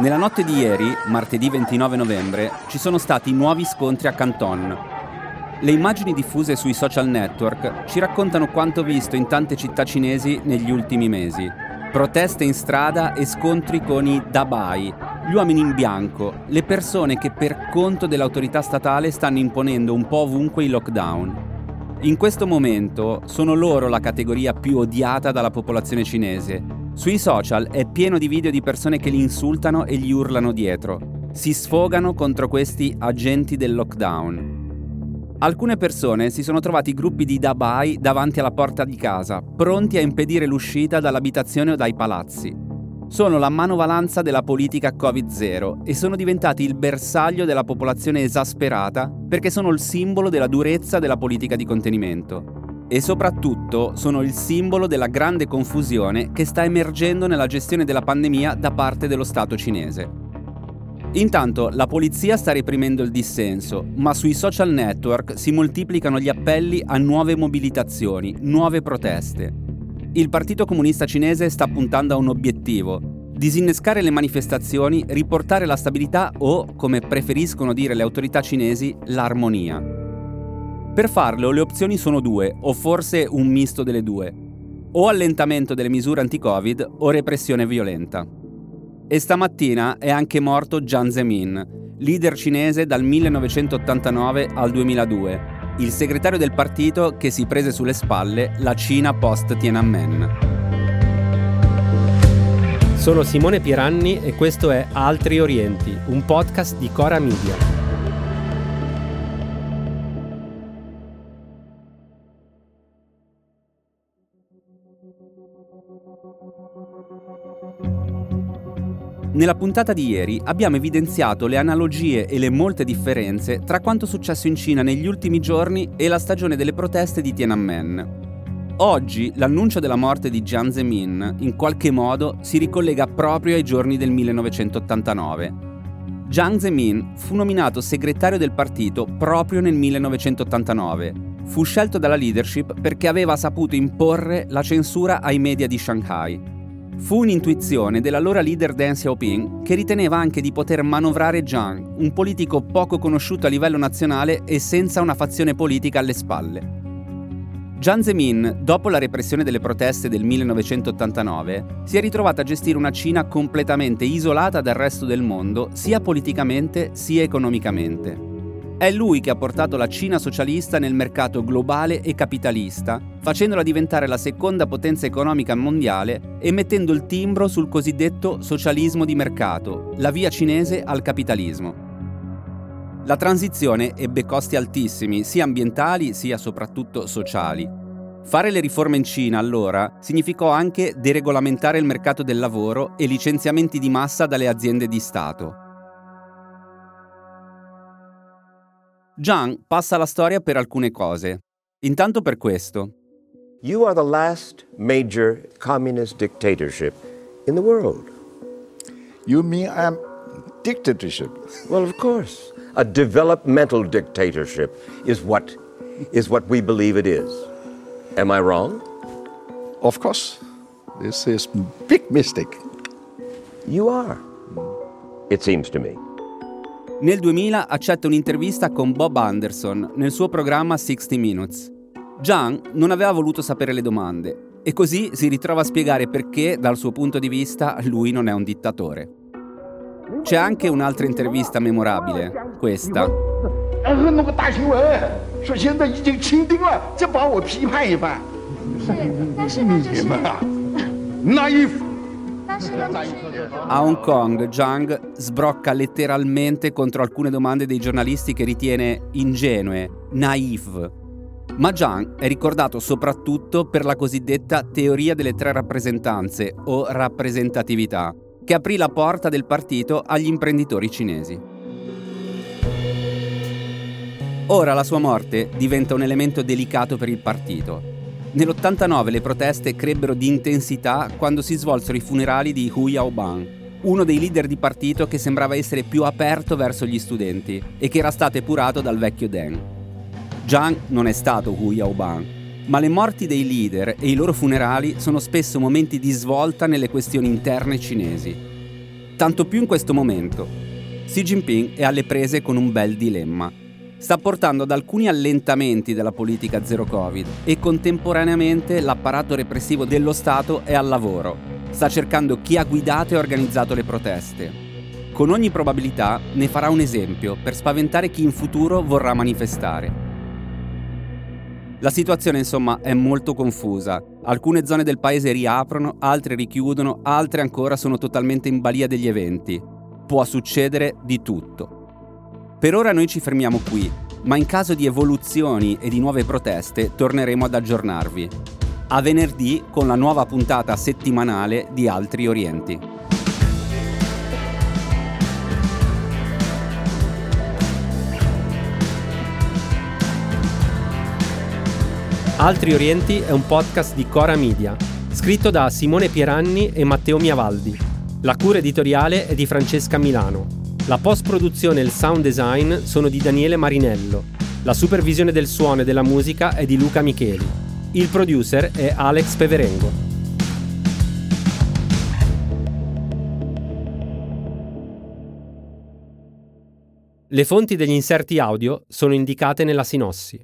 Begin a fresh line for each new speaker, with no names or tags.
Nella notte di ieri, martedì 29 novembre, ci sono stati nuovi scontri a Canton. Le immagini diffuse sui social network ci raccontano quanto visto in tante città cinesi negli ultimi mesi. Proteste in strada e scontri con i dabai, gli uomini in bianco, le persone che per conto dell'autorità statale stanno imponendo un po' ovunque i lockdown. In questo momento sono loro la categoria più odiata dalla popolazione cinese sui social è pieno di video di persone che li insultano e gli urlano dietro. Si sfogano contro questi agenti del lockdown. Alcune persone si sono trovati gruppi di dabai davanti alla porta di casa, pronti a impedire l'uscita dall'abitazione o dai palazzi. Sono la manovalanza della politica Covid-0 e sono diventati il bersaglio della popolazione esasperata perché sono il simbolo della durezza della politica di contenimento e soprattutto sono il simbolo della grande confusione che sta emergendo nella gestione della pandemia da parte dello Stato cinese. Intanto la polizia sta reprimendo il dissenso, ma sui social network si moltiplicano gli appelli a nuove mobilitazioni, nuove proteste. Il Partito Comunista Cinese sta puntando a un obiettivo, disinnescare le manifestazioni, riportare la stabilità o, come preferiscono dire le autorità cinesi, l'armonia. Per farlo le opzioni sono due, o forse un misto delle due. O allentamento delle misure anti-Covid o repressione violenta. E stamattina è anche morto Jiang Zemin, leader cinese dal 1989 al 2002, il segretario del partito che si prese sulle spalle la Cina post Tiananmen.
Sono Simone Piranni e questo è Altri Orienti, un podcast di Cora Media.
Nella puntata di ieri abbiamo evidenziato le analogie e le molte differenze tra quanto successo in Cina negli ultimi giorni e la stagione delle proteste di Tiananmen. Oggi l'annuncio della morte di Jiang Zemin in qualche modo si ricollega proprio ai giorni del 1989. Jiang Zemin fu nominato segretario del partito proprio nel 1989. Fu scelto dalla leadership perché aveva saputo imporre la censura ai media di Shanghai Fu un'intuizione dell'allora leader Deng Xiaoping che riteneva anche di poter manovrare Zhang, un politico poco conosciuto a livello nazionale e senza una fazione politica alle spalle. Jiang Zemin, dopo la repressione delle proteste del 1989, si è ritrovata a gestire una Cina completamente isolata dal resto del mondo, sia politicamente sia economicamente. È lui che ha portato la Cina socialista nel mercato globale e capitalista, facendola diventare la seconda potenza economica mondiale e mettendo il timbro sul cosiddetto socialismo di mercato, la via cinese al capitalismo. La transizione ebbe costi altissimi, sia ambientali sia soprattutto sociali. Fare le riforme in Cina allora significò anche deregolamentare il mercato del lavoro e licenziamenti di massa dalle aziende di Stato. Zhang passa la storia per alcune cose. Intanto per questo.
You are the last major communist dictatorship in the world.
You mean I'm dictatorship?
Well, of course. A developmental dictatorship is what is what we believe it is. Am I wrong?
Of course. This is big mistake.
You are. It seems to me.
Nel 2000 accetta un'intervista con Bob Anderson nel suo programma 60 Minutes. John non aveva voluto sapere le domande e così si ritrova a spiegare perché, dal suo punto di vista, lui non è un dittatore. C'è anche un'altra intervista memorabile, questa. Naif a Hong Kong, Zhang sbrocca letteralmente contro alcune domande dei giornalisti che ritiene ingenue, naive. Ma Zhang è ricordato soprattutto per la cosiddetta teoria delle tre rappresentanze o rappresentatività, che aprì la porta del partito agli imprenditori cinesi. Ora la sua morte diventa un elemento delicato per il partito Nell'89 le proteste crebbero di intensità quando si svolsero i funerali di Hu Yaobang, uno dei leader di partito che sembrava essere più aperto verso gli studenti e che era stato epurato dal vecchio Deng. Zhang non è stato Hu Yaobang, ma le morti dei leader e i loro funerali sono spesso momenti di svolta nelle questioni interne cinesi. Tanto più in questo momento. Xi Jinping è alle prese con un bel dilemma. Sta portando ad alcuni allentamenti della politica zero Covid e contemporaneamente l'apparato repressivo dello Stato è al lavoro. Sta cercando chi ha guidato e organizzato le proteste. Con ogni probabilità ne farà un esempio per spaventare chi in futuro vorrà manifestare. La situazione insomma è molto confusa. Alcune zone del paese riaprono, altre richiudono, altre ancora sono totalmente in balia degli eventi. Può succedere di tutto. Per ora noi ci fermiamo qui, ma in caso di evoluzioni e di nuove proteste torneremo ad aggiornarvi. A venerdì con la nuova puntata settimanale di Altri Orienti.
Altri Orienti è un podcast di Cora Media, scritto da Simone Pieranni e Matteo Miavaldi. La cura editoriale è di Francesca Milano. La post-produzione e il sound design sono di Daniele Marinello. La supervisione del suono e della musica è di Luca Micheli. Il producer è Alex Peverengo. Le fonti degli inserti audio sono indicate nella sinossi.